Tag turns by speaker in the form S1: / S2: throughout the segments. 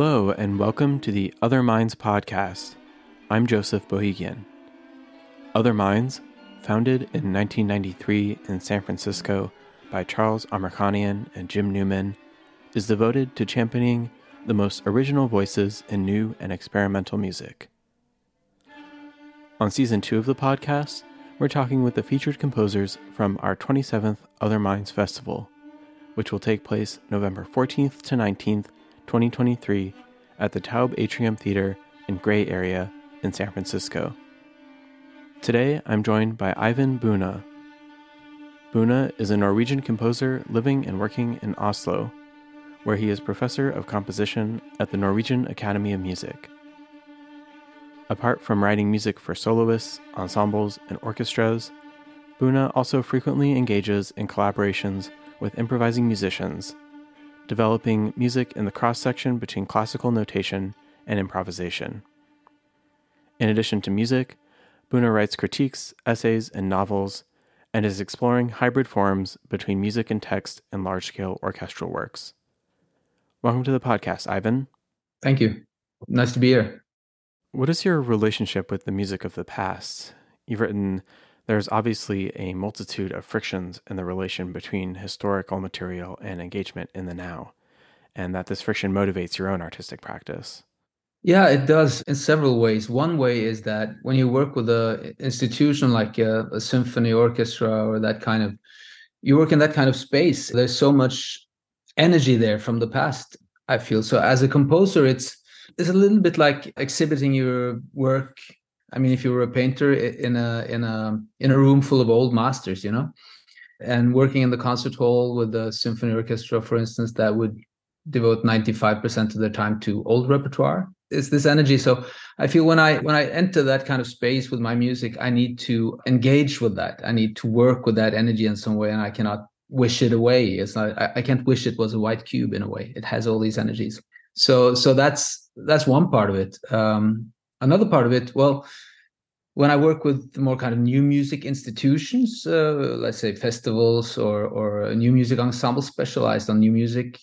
S1: Hello, and welcome to the Other Minds podcast. I'm Joseph Bohigian. Other Minds, founded in 1993 in San Francisco by Charles Amirkhanian and Jim Newman, is devoted to championing the most original voices in new and experimental music. On season two of the podcast, we're talking with the featured composers from our 27th Other Minds Festival, which will take place November 14th to 19th 2023 at the Taube Atrium Theater in Gray Area in San Francisco. Today, I'm joined by Eivind Buene. Buene is a Norwegian composer living and working in Oslo, where he is professor of composition at the Norwegian Academy of Music. Apart from writing music for soloists, ensembles, and orchestras, Buene also frequently engages in collaborations with improvising musicians developing music in the cross section between classical notation and improvisation. In addition to music, Buene writes critiques, essays, and novels, and is exploring hybrid forms between music and text in large scale orchestral works. Welcome to the podcast, Eivind.
S2: Thank you. Nice to be here.
S1: What is your relationship with the music of the past? You've written there's obviously a multitude of frictions in the relation between historical material and engagement in the now, and that this friction motivates your own artistic practice.
S2: Yeah, it does in several ways. One way is that when you work with an institution like a, a symphony orchestra or that kind of, you work in that kind of space, there's so much energy there from the past, I feel. So as a composer, it's it's a little bit like exhibiting your work I mean, if you were a painter in a in a in a room full of old masters, you know, and working in the concert hall with the symphony orchestra, for instance, that would devote 95% of their time to old repertoire. It's this energy. So I feel when I when I enter that kind of space with my music, I need to engage with that. I need to work with that energy in some way, and I cannot wish it away. It's not I, I can't wish it was a white cube in a way. It has all these energies. So so that's that's one part of it. Um, another part of it, well, when I work with more kind of new music institutions, uh, let's say festivals or or new music ensembles specialized on new music,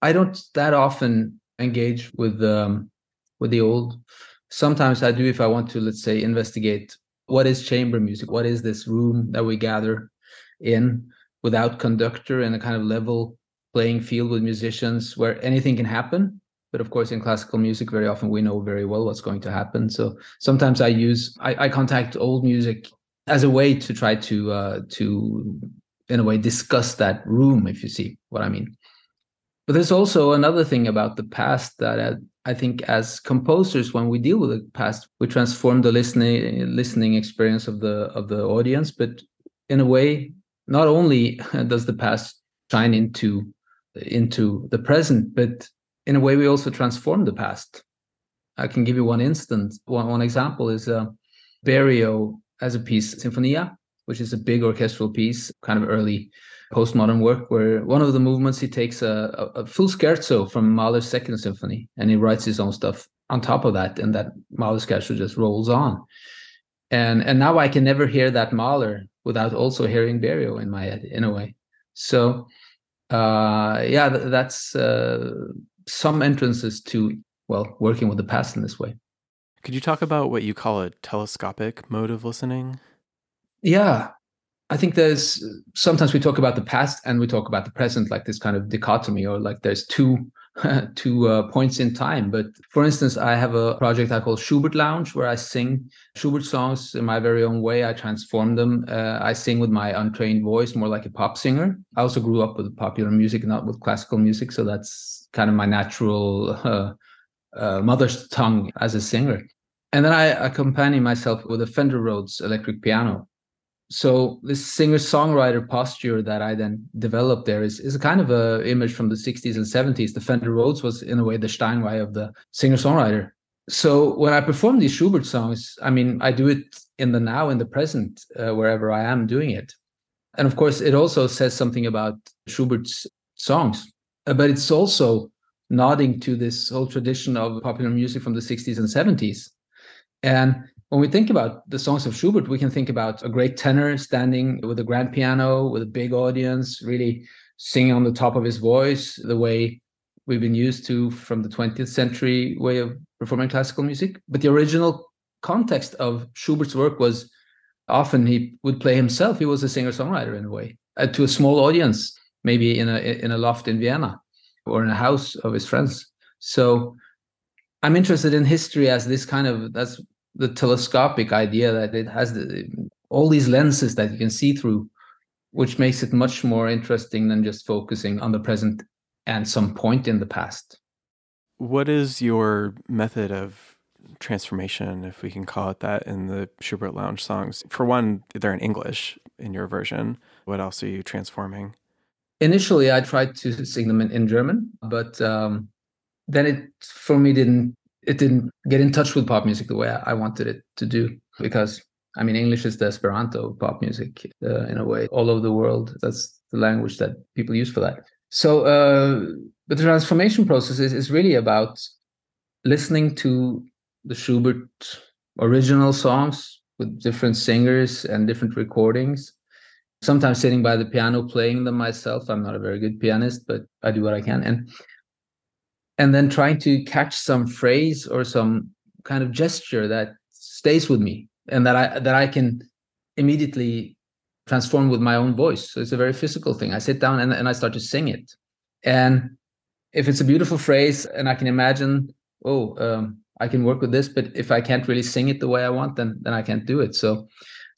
S2: I don't that often engage with um, with the old. Sometimes I do if I want to, let's say, investigate what is chamber music, what is this room that we gather in without conductor and a kind of level playing field with musicians where anything can happen but of course in classical music very often we know very well what's going to happen. So sometimes i use i, I contact old music as a way to try to uh, to in a way discuss that room if you see what i mean. But there's also another thing about the past that uh, i think as composers when we deal with the past we transform the listening listening experience of the of the audience. But in a way not only does the past shine into into the present but in a way, we also transform the past. I can give you one instance. One, one example is uh, Berio as a piece, Sinfonia, which is a big orchestral piece, kind of early postmodern work, where one of the movements he takes a, a, a full scherzo from Mahler's Second Symphony and he writes his own stuff on top of that, and that Mahler scherzo just rolls on. And and now I can never hear that Mahler without also hearing Berio in my head, in a way. So uh, yeah, that's uh, some entrances to well working with the past in this way.
S1: Could you talk about what you call a telescopic mode of listening?
S2: Yeah, I think there's sometimes we talk about the past and we talk about the present, like this kind of dichotomy, or like there's two two uh, points in time. But for instance, I have a project I call Schubert Lounge, where I sing Schubert songs in my very own way. I transform them. Uh, I sing with my untrained voice, more like a pop singer. I also grew up with popular music, not with classical music, so that's kind of my natural uh, uh, mother's tongue as a singer. And then I accompany myself with a Fender Rhodes electric piano. So this singer-songwriter posture that I then developed there is, is a kind of a image from the 60s and 70s. The Fender Rhodes was in a way the Steinway of the singer-songwriter. So when I perform these Schubert songs, I mean, I do it in the now, in the present, uh, wherever I am doing it. And of course, it also says something about Schubert's songs. Uh, but it's also nodding to this whole tradition of popular music from the 60s and 70s. And when we think about the songs of Schubert, we can think about a great tenor standing with a grand piano with a big audience, really singing on the top of his voice, the way we've been used to from the 20th century way of performing classical music. But the original context of Schubert's work was often he would play himself. He was a singer songwriter in a way uh, to a small audience, maybe in a in a loft in Vienna or in a house of his friends. So I'm interested in history as this kind of that's the telescopic idea that it has the, all these lenses that you can see through, which makes it much more interesting than just focusing on the present and some point in the past.
S1: What is your method of transformation, if we can call it that, in the Schubert Lounge songs? For one, they're in English in your version. What else are you transforming?
S2: Initially, I tried to sing them in, in German, but um, then it for me didn't it didn't get in touch with pop music the way I wanted it to do because I mean English is the Esperanto of pop music uh, in a way all over the world. That's the language that people use for that. So, uh, but the transformation process is, is really about listening to the Schubert original songs with different singers and different recordings. Sometimes sitting by the piano playing them myself. I'm not a very good pianist, but I do what I can. And and then trying to catch some phrase or some kind of gesture that stays with me and that I that I can immediately transform with my own voice. So it's a very physical thing. I sit down and, and I start to sing it. And if it's a beautiful phrase and I can imagine, oh, um, I can work with this, but if I can't really sing it the way I want, then then I can't do it. So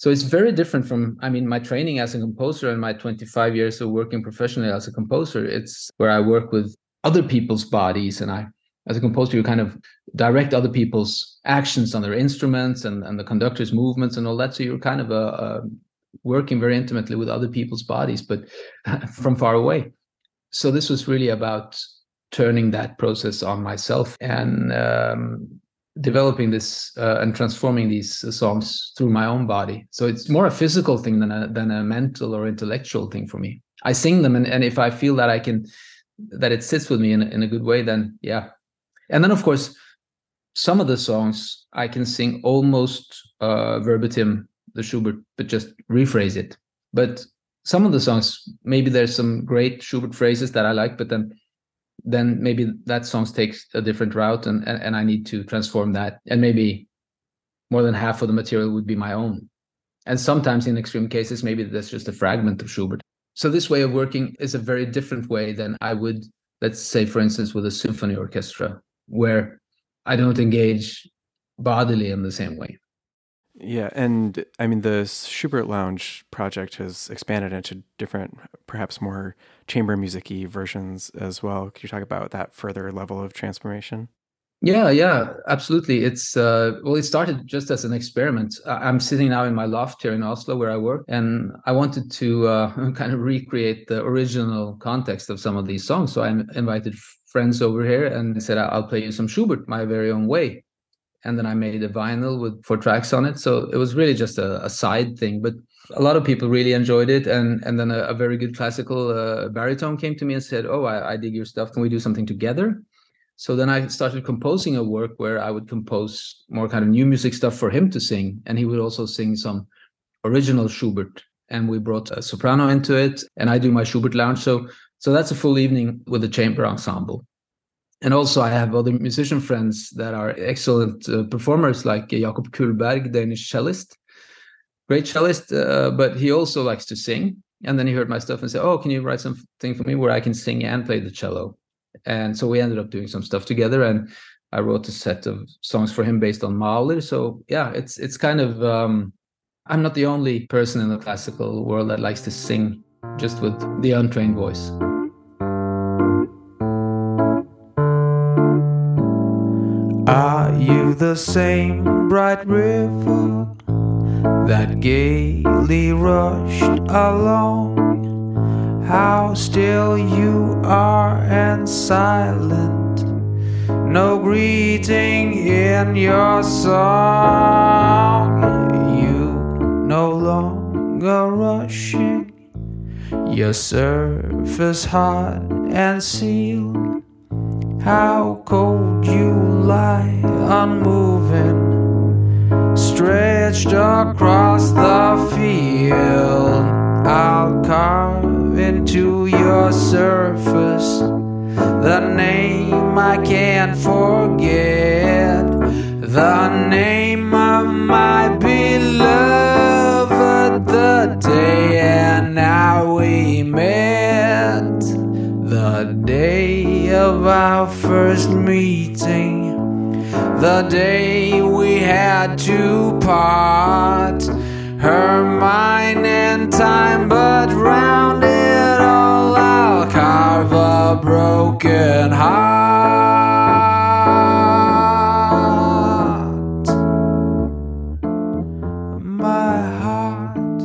S2: so it's very different from I mean my training as a composer and my 25 years of working professionally as a composer. It's where I work with other people's bodies and i as a composer you kind of direct other people's actions on their instruments and, and the conductor's movements and all that. So you're kind of a, a working very intimately with other people's bodies but from far away. So this was really about turning that process on myself. And um, developing this uh, and transforming these songs through my own body so it's more a physical thing than a than a mental or intellectual thing for me i sing them and, and if i feel that i can that it sits with me in, in a good way, then yeah. And then of course, some of the songs I can sing almost uh, verbatim the Schubert, but just rephrase it. But some of the songs, maybe there's some great Schubert phrases that I like, but then then maybe that song takes a different route and, and, and I need to transform that. And maybe more than half of the material would be my own. And sometimes in extreme cases, maybe that's just a fragment of Schubert. So this way of working is a very different way than I would, let's say, for instance, with a symphony orchestra, where I don't engage bodily in the same way.
S1: Yeah, and I mean the Schubert Lounge project has expanded into different, perhaps more chamber musicy versions as well. Could you talk about that further level of transformation?
S2: Yeah, yeah, absolutely. It's uh, well, it started just as an experiment. I'm sitting now in my loft here in Oslo where I work, and I wanted to uh, kind of recreate the original context of some of these songs. So I invited friends over here and said, "I'll play you some Schubert my very own way." And then I made a vinyl with four tracks on it. So it was really just a, a side thing, but a lot of people really enjoyed it. And and then a, a very good classical uh, baritone came to me and said, "Oh, I, I dig your stuff. Can we do something together?" so then I started composing a work where I would compose more kind of new music stuff for him to sing, and he would also sing some original Schubert. And we brought a soprano into it, and I do my Schubert lounge. So so that's a full evening with a chamber ensemble. And also, I have other musician friends that are excellent uh, performers, like Jakob Kullberg, Danish cellist, great cellist, uh, but he also likes to sing. And then he heard my stuff and said, "Oh, can you write something for me where I can sing and play the cello?" and so we ended up doing some stuff together and i wrote a set of songs for him based on mahler so yeah it's it's kind of um, i'm not the only person in the classical world that likes to sing just with the untrained voice
S3: the same bright river that gaily rushed along how still you are and silent. No greeting in your song. You no longer rushing. Your surface hard and sealed. How cold you lie unmoving, stretched across the field. I'll carve into your surface the name I can't forget the name of my beloved, the day and now we met, the day of our first meeting, the day we had to part. Her mind and time, but round it all, I'll carve a broken heart. My heart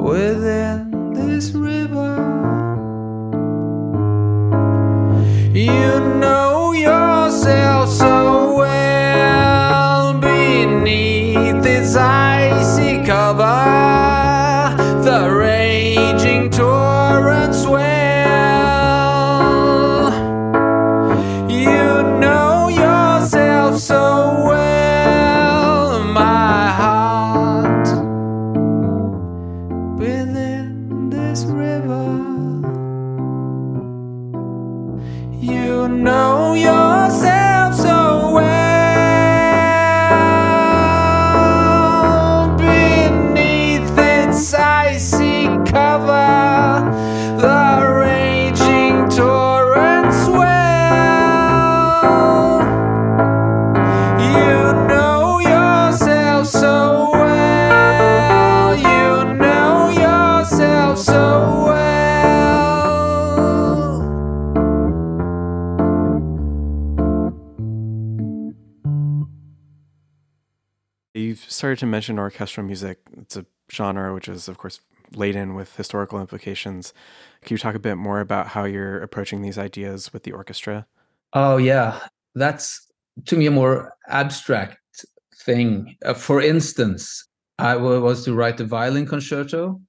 S3: within this river.
S1: Started to mention orchestral music. It's a genre which is, of course, laden with historical implications. Can you talk a bit more about how you're approaching these ideas with the orchestra?
S2: Oh yeah, that's to me a more abstract thing. Uh, for instance, I was to write a violin concerto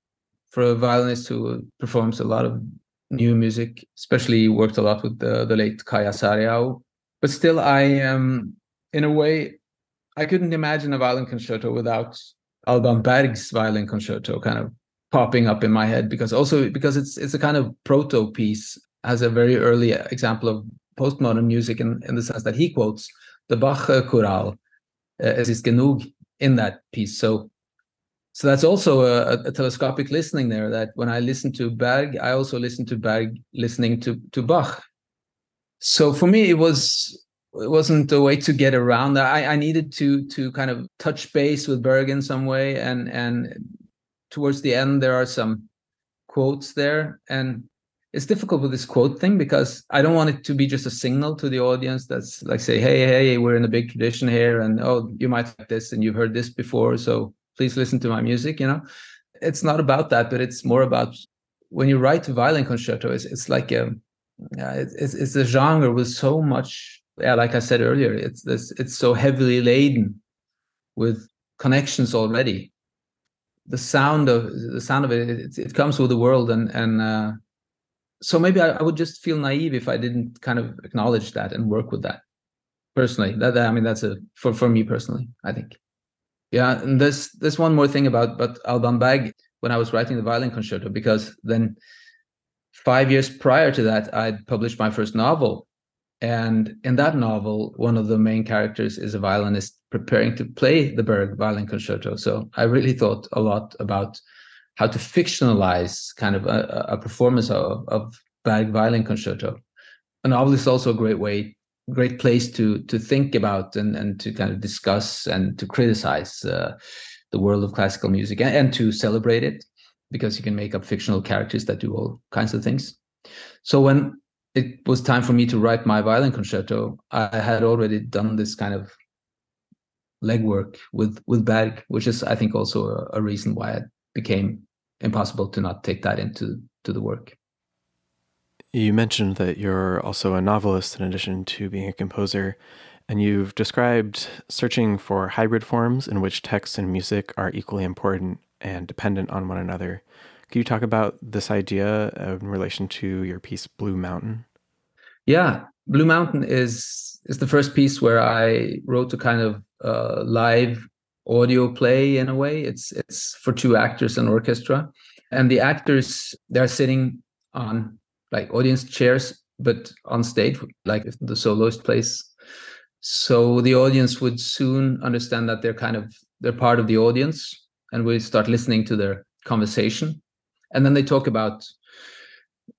S2: for a violinist who performs a lot of new music, especially worked a lot with the, the late Kaija Saariaho. But still, I um, in a way, I couldn't imagine a violin concerto without Alban Berg's violin concerto kind of popping up in my head because also because it's it's a kind of proto piece as a very early example of postmodern music in, in the sense that he quotes the Bach uh, choral uh, Es ist genug in that piece. So so that's also a, a telescopic listening there that when I listen to Berg, I also listen to Berg listening to to Bach. So for me, it was it wasn't a way to get around that. I, I needed to to kind of touch base with Berg in some way, and and towards the end there are some quotes there, and it's difficult with this quote thing because I don't want it to be just a signal to the audience that's like say, hey, hey, we're in a big tradition here, and oh, you might like this, and you've heard this before, so please listen to my music. You know, it's not about that, but it's more about when you write a violin concerto. It's it's like a yeah, it's it's it's a genre with so much. Yeah, like I said earlier, it's it's so heavily laden with connections already. The sound of the sound of it, it, it comes with the world, and and uh, so maybe I, I would just feel naive if I didn't kind of acknowledge that and work with that personally. That, that I mean, that's a for for me personally. I think. Yeah, and there's there's one more thing about but Alban Berg when I was writing the violin concerto because then five years prior to that I'd published my first novel, and in that novel one of the main characters is a violinist preparing to play the Berg violin concerto. So I really thought a lot about how to fictionalize kind of a, a performance of, of Berg violin concerto. A novel is also a great way great place to to think about and and to kind of discuss and to criticize uh, the world of classical music and, and to celebrate it because you can make up fictional characters that do all kinds of things so when it was time for me to write my violin concerto i had already done this kind of legwork with with berg which is i think also a, a reason why it became impossible to not take that into to the work
S1: You mentioned that you're also a novelist in addition to being a composer, and you've described searching for hybrid forms in which text and music are equally important and dependent on one another. Can you talk about this idea in relation to your piece Blue Mountain?
S2: Yeah, Blue Mountain is is the first piece where I wrote a kind of uh, live audio play in a way. It's it's for two actors and orchestra, and the actors they're sitting on like audience chairs but on stage, like the soloist plays. So the audience would soon understand that they're kind of they're part of the audience, and we start listening to their conversation, and then they talk about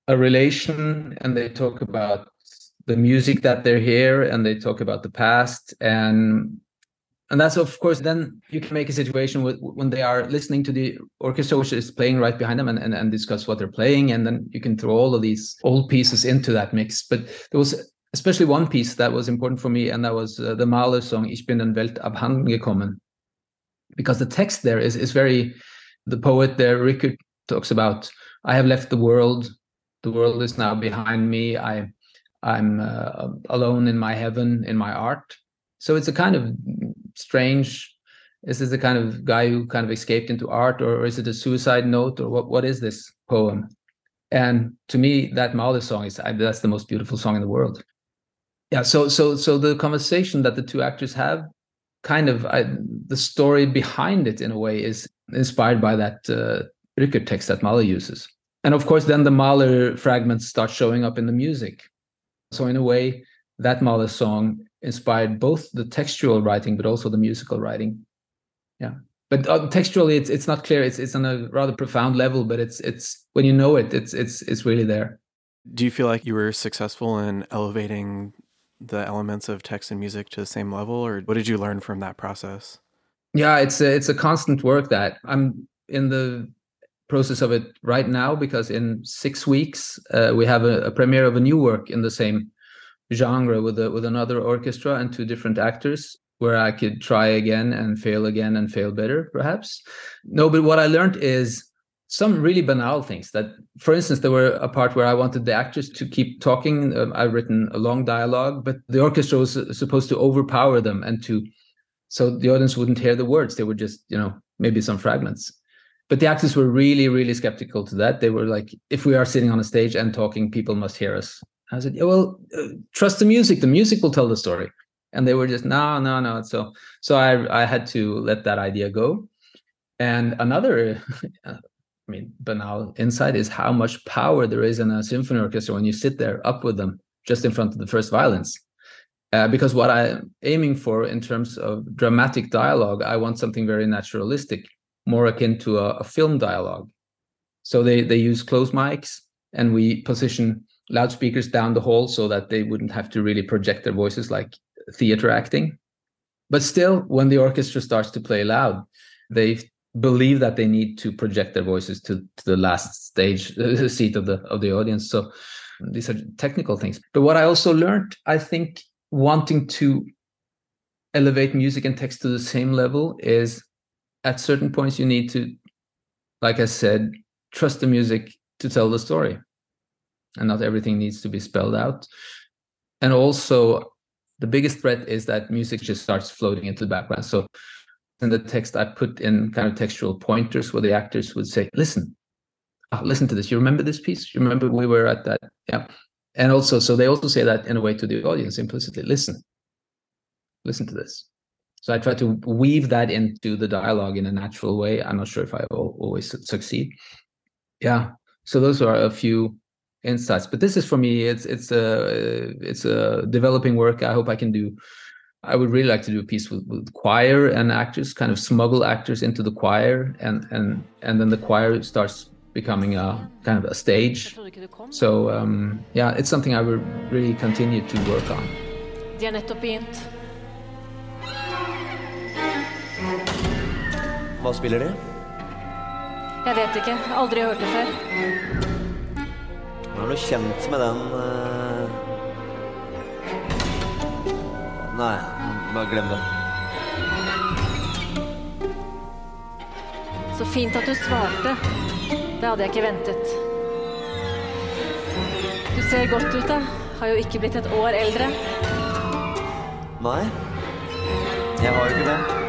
S2: a relation, and they talk about the music that they're here, and they talk about the past, and and that's of course then you can make a situation with, when they are listening to the orchestra which is playing right behind them and, and, and discuss what they're playing and then you can throw all of these old pieces into that mix. But there was especially one piece that was important for me and that was uh, the mahler song ich bin den welt abhanden gekommen because the text there is, is very the poet there Rückert talks about i have left the world. The world is now behind me. I i'm uh, alone in my heaven in my art. So it's a kind of strange is this the kind of guy who kind of escaped into art or, is it a suicide note or what what is this poem? And to me that Mahler song is that's the most beautiful song in the world. Yeah so so so the conversation that the two actors have kind of I, the story behind it in a way is inspired by that uh, Rückert text that Mahler uses. And of course then the Mahler fragments start showing up in the music. So in a way that Mahler song inspired both the textual writing but also the musical writing. Yeah. But uh, textually it's it's not clear. It's it's on a rather profound level but it's it's when you know it it's it's it's really there.
S1: Do you feel like you were successful in elevating the elements of text and music to the same level or what did you learn from that process?
S2: Yeah it's a, it's a constant work that i'm in the process of it right now because in six weeks uh, we have a, a premiere of a new work in the same genre with a, with another orchestra and two different actors where I could try again and fail again and fail better, perhaps. No, but what I learned is some really banal things that, for instance, there were a part where I wanted the actors to keep talking. Um, I've written a long dialogue, but the orchestra was supposed to overpower them and to, so the audience wouldn't hear the words. They would just, you know, maybe some fragments. But the actors were really, really skeptical to that. They were like, if we are sitting on a stage and talking, people must hear us. I said, yeah, well, uh, trust the music. The music will tell the story. And they were just, no, no, no. So, so I, I had to let that idea go. And another, I mean, banal insight is how much power there is in a symphony orchestra when you sit there up with them just in front of the first violins. Uh, because what I'm aiming for in terms of dramatic dialogue, I want something very naturalistic, more akin to a, a film dialogue. So they they use closed mics, and we position loudspeakers down the hall so that they wouldn't have to really project their voices like theater acting. But still, when the orchestra starts to play loud, they believe that they need to project their voices to, to the last stage the seat of the of the audience. So these are technical things. But what I also learned, I think, wanting to elevate music and text to the same level is at certain points you need to, like I said, trust the music to tell the story and not everything needs to be spelled out. And also, the biggest threat is that music just starts floating into the background. So in the text, I put in kind of textual pointers where the actors would say, "Listen, oh, listen to this. You remember this piece? You remember we were at that? Yeah." And also, so they also say that in a way to the audience implicitly. Listen, listen to this. So I try to weave that into the dialogue in a natural way. I'm not sure if I will always succeed. Yeah. So those are a few insights but this is for me it's it's a it's a developing work i hope i can do i would really like to do a piece with, with choir and actors kind of smuggle actors into the choir and and and then the choir starts becoming a kind of a stage so um, yeah it's something i will really continue to work on
S4: De har nettopp begynt.
S5: Hva spiller de?
S4: Jeg vet ikke. Aldri hørt det før.
S5: Er du kjent med den eh? Nei, bare glem det.
S4: Så fint at du svarte. Det hadde jeg ikke ventet. Du ser godt ut, da. Har jo ikke blitt et år eldre.
S5: Nei, jeg har jo ikke det.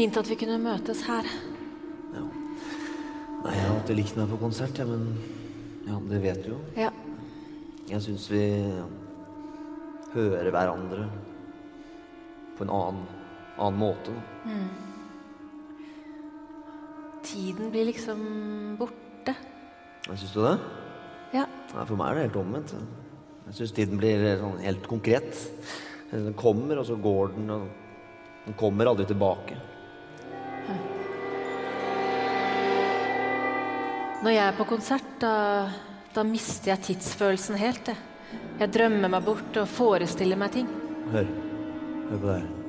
S4: Fint at vi kunne møtes her.
S5: Ja. Nei, jeg har alltid likt meg på konsert, jeg, men ja, det vet du jo.
S4: Ja.
S5: Jeg syns vi hører hverandre på en annen, annen måte. Mm.
S4: Tiden blir liksom borte.
S5: Syns du det?
S4: Ja.
S5: Nei, for meg er det helt omvendt. Jeg syns tiden blir sånn helt konkret. Den kommer, og så går den, og den kommer aldri tilbake.
S4: Når jeg er på konsert, da, da mister jeg tidsfølelsen helt. Jeg. jeg drømmer meg bort og forestiller meg ting.
S5: Hør. Hør på det her.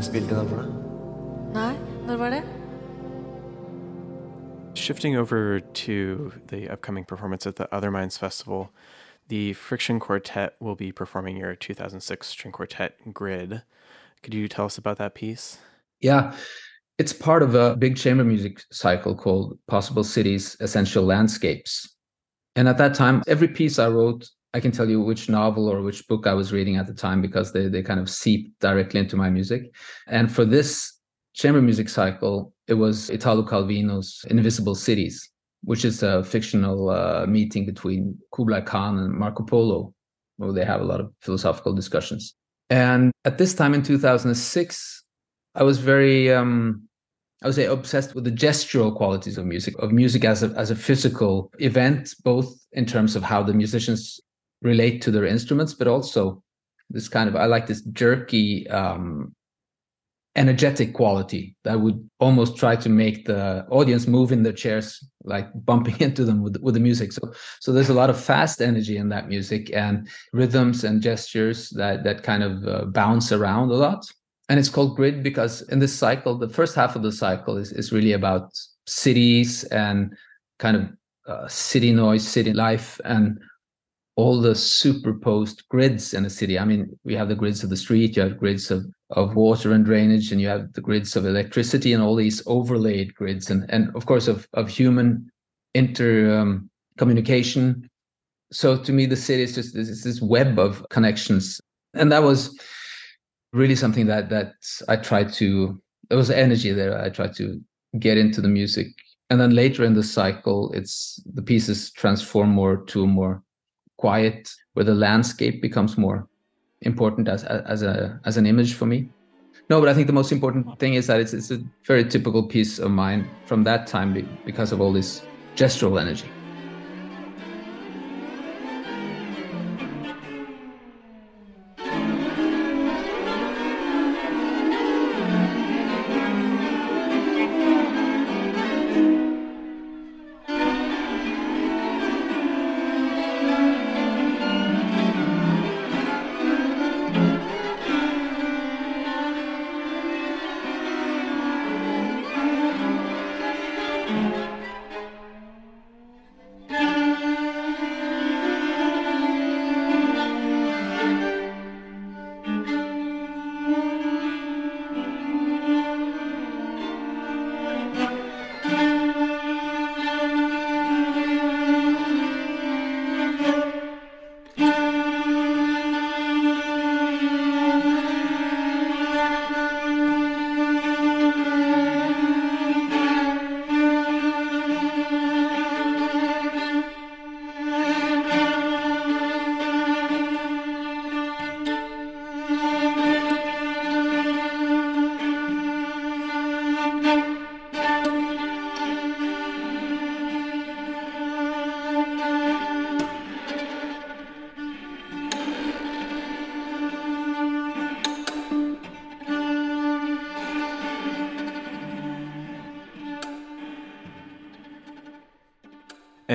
S5: Du spilte den for deg?
S4: Nei, når var det?
S1: Shifting over to the upcoming performance at the Other Minds Festival, the Friction Quartet will be performing your 2006 string quartet Grid. Could you tell us about that piece?
S2: Yeah, it's part of a big chamber music cycle called Possible Cities, Essential Landscapes. And at that time, every piece I wrote, I can tell you which novel or which book I was reading at the time because they, they kind of seep directly into my music. And for this chamber music cycle, it was Italo Calvino's Invisible Cities, which is a fictional uh, meeting between Kublai Khan and Marco Polo, where they have a lot of philosophical discussions. And at this time in 2006, I was very, um, I would say, obsessed with the gestural qualities of music, of music as a as a physical event, both in terms of how the musicians relate to their instruments, but also this kind of I like this jerky, um, energetic quality that would almost try to make the audience move in their chairs, like bumping into them with with the music. So so there's a lot of fast energy in that music and rhythms and gestures that that kind of uh, bounce around a lot and it's called grid because in this cycle the first half of the cycle is, is really about cities and kind of uh, city noise city life and all the superposed grids in a city. I mean we have the grids of the street you have grids of, of water and drainage and you have the grids of electricity and all these overlaid grids and, and of course of, of human inter um, so to me the city is just this, this web of connections. And that was really something that that I tried to there was energy there. I tried to get into the music. And then later in the cycle it's the pieces transform more to a more quiet where the landscape becomes more important as as a as an image for me. No but I think the most important thing is that it's it's a very typical piece of mine from that time because of all this gestural energy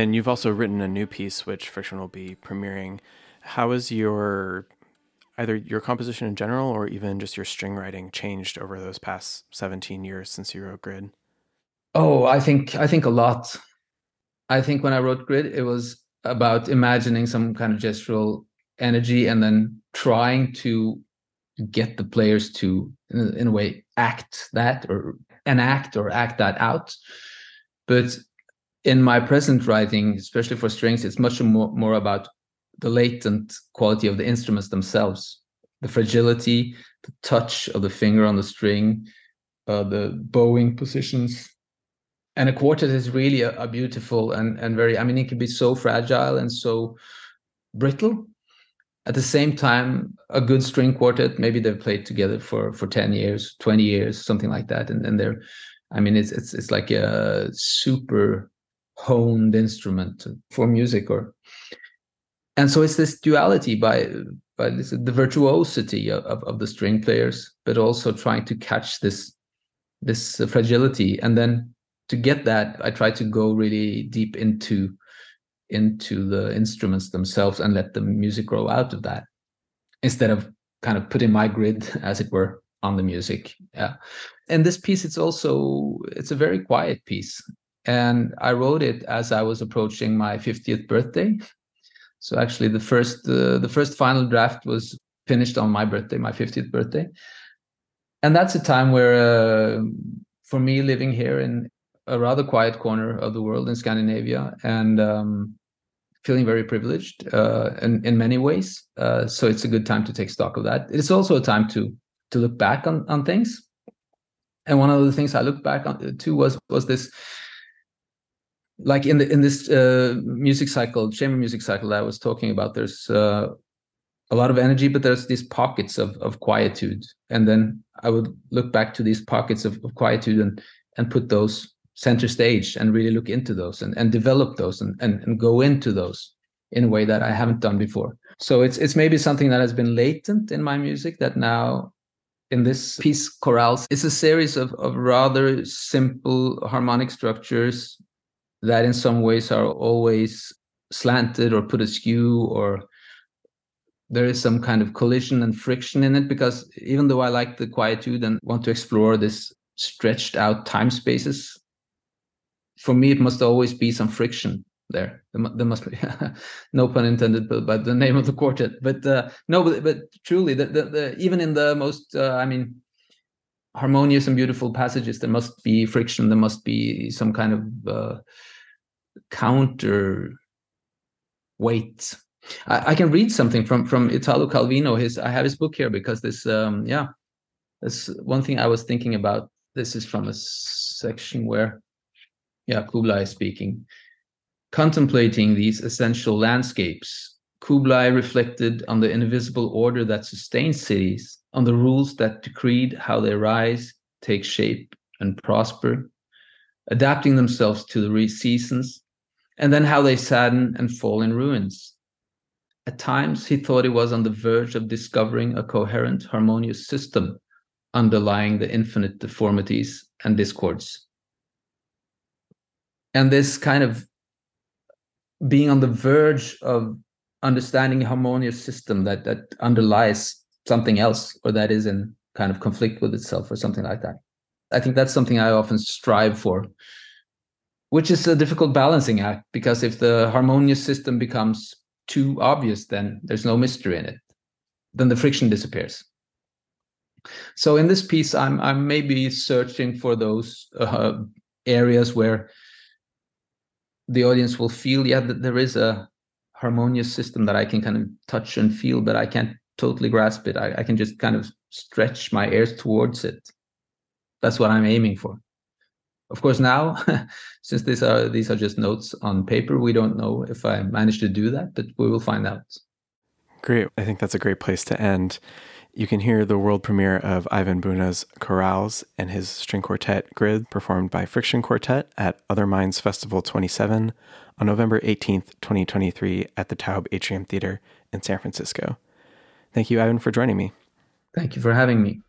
S1: And you've also written a new piece, which Friction will be premiering. How has your either your composition in general or even just your string writing changed over those past 17 years since you wrote Grid?
S2: Oh, I think I think a lot. I think when I wrote Grid, it was about imagining some kind of gestural energy and then trying to get the players to in a, way act that or enact or act that out but in my present writing especially for strings it's much more, more about the latent quality of the instruments themselves. The fragility the touch of the finger on the string uh, the bowing positions. And a quartet is really a, a beautiful and and very i mean it can be so fragile and so brittle. At the same time a good string quartet maybe they've played together for for 10 years 20 years something like that and then they're i mean it's it's it's like a super honed instrument for music or and so it's this duality by by this, the virtuosity of, of, of the string players but also trying to catch this this fragility. And then to get that i try to go really deep into into the instruments themselves and let the music grow out of that instead of kind of putting my grid as it were on the music. Yeah. And this piece it's also it's a very quiet piece and i wrote it as i was approaching my 50th birthday so actually the first uh, the first final draft was finished on my birthday my 50th birthday and that's a time where uh, for me living here in a rather quiet corner of the world in Scandinavia and um, feeling very privileged uh, in, in many ways. Uh, so it's a good time to take stock of that. It's also a time to to look back on, on things. And one of the things I looked back on too was was this like in the in this uh, music cycle, chamber music cycle that I was talking about, there's uh, a lot of energy, but there's these pockets of of quietude. And then I would look back to these pockets of, of quietude and and put those center stage and really look into those and, and develop those and, and, and go into those in a way that I haven't done before. So it's it's maybe something that has been latent in my music that now in this piece chorales is a series of, of rather simple harmonic structures that in some ways are always slanted or put askew or there is some kind of collision and friction in it because even though I like the quietude and want to explore this stretched out time spaces for me it must always be some friction there. There must be no pun intended but, the name of the quartet. But uh, no but, but truly the, the, the, even in the most uh, i mean harmonious and beautiful passages there must be friction. There must be some kind of uh, counter weight I, I, can read something from from italo calvino his i have his book here because this um yeah that's one thing i was thinking about this is from a section where yeah, Kublai is speaking. Contemplating these essential landscapes, Kublai reflected on the invisible order that sustains cities, on the rules that decreed how they rise, take shape, and prosper, adapting themselves to the seasons, and then how they sadden and fall in ruins. At times, he thought he was on the verge of discovering a coherent, harmonious system underlying the infinite deformities and discords. And this kind of being on the verge of understanding a harmonious system that that underlies something else or that is in kind of conflict with itself or something like that. I think that's something i often strive for which is a difficult balancing act because if the harmonious system becomes too obvious then there's no mystery in it. Then the friction disappears. So in this piece i'm i'm maybe searching for those uh, areas where the audience will feel yeah that there is a harmonious system that i can kind of touch and feel but i can't totally grasp it. I, I can just kind of stretch my ears towards it. That's what i'm aiming for of course now since these are these are just notes on paper we don't know if i managed to do that but we will find out
S1: great i think that's a great place to end you can hear the world premiere of Eivind Buene's Chorales and his string quartet Grid performed by Friction Quartet at Other Minds Festival 27 on November 18th, 2023 at the Taube Atrium Theater in San Francisco. Thank you, Eivind, for joining me.
S2: Thank you for having me.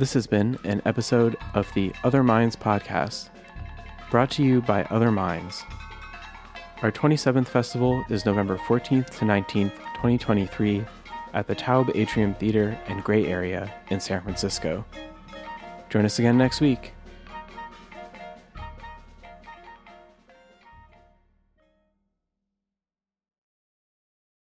S1: This has been an episode of the Other Minds podcast. brought to you by Other Minds. Our 27th festival is November 14th to 19th, 2023, at the Taube Atrium Theater and Gray Area in San Francisco. Join us again next week.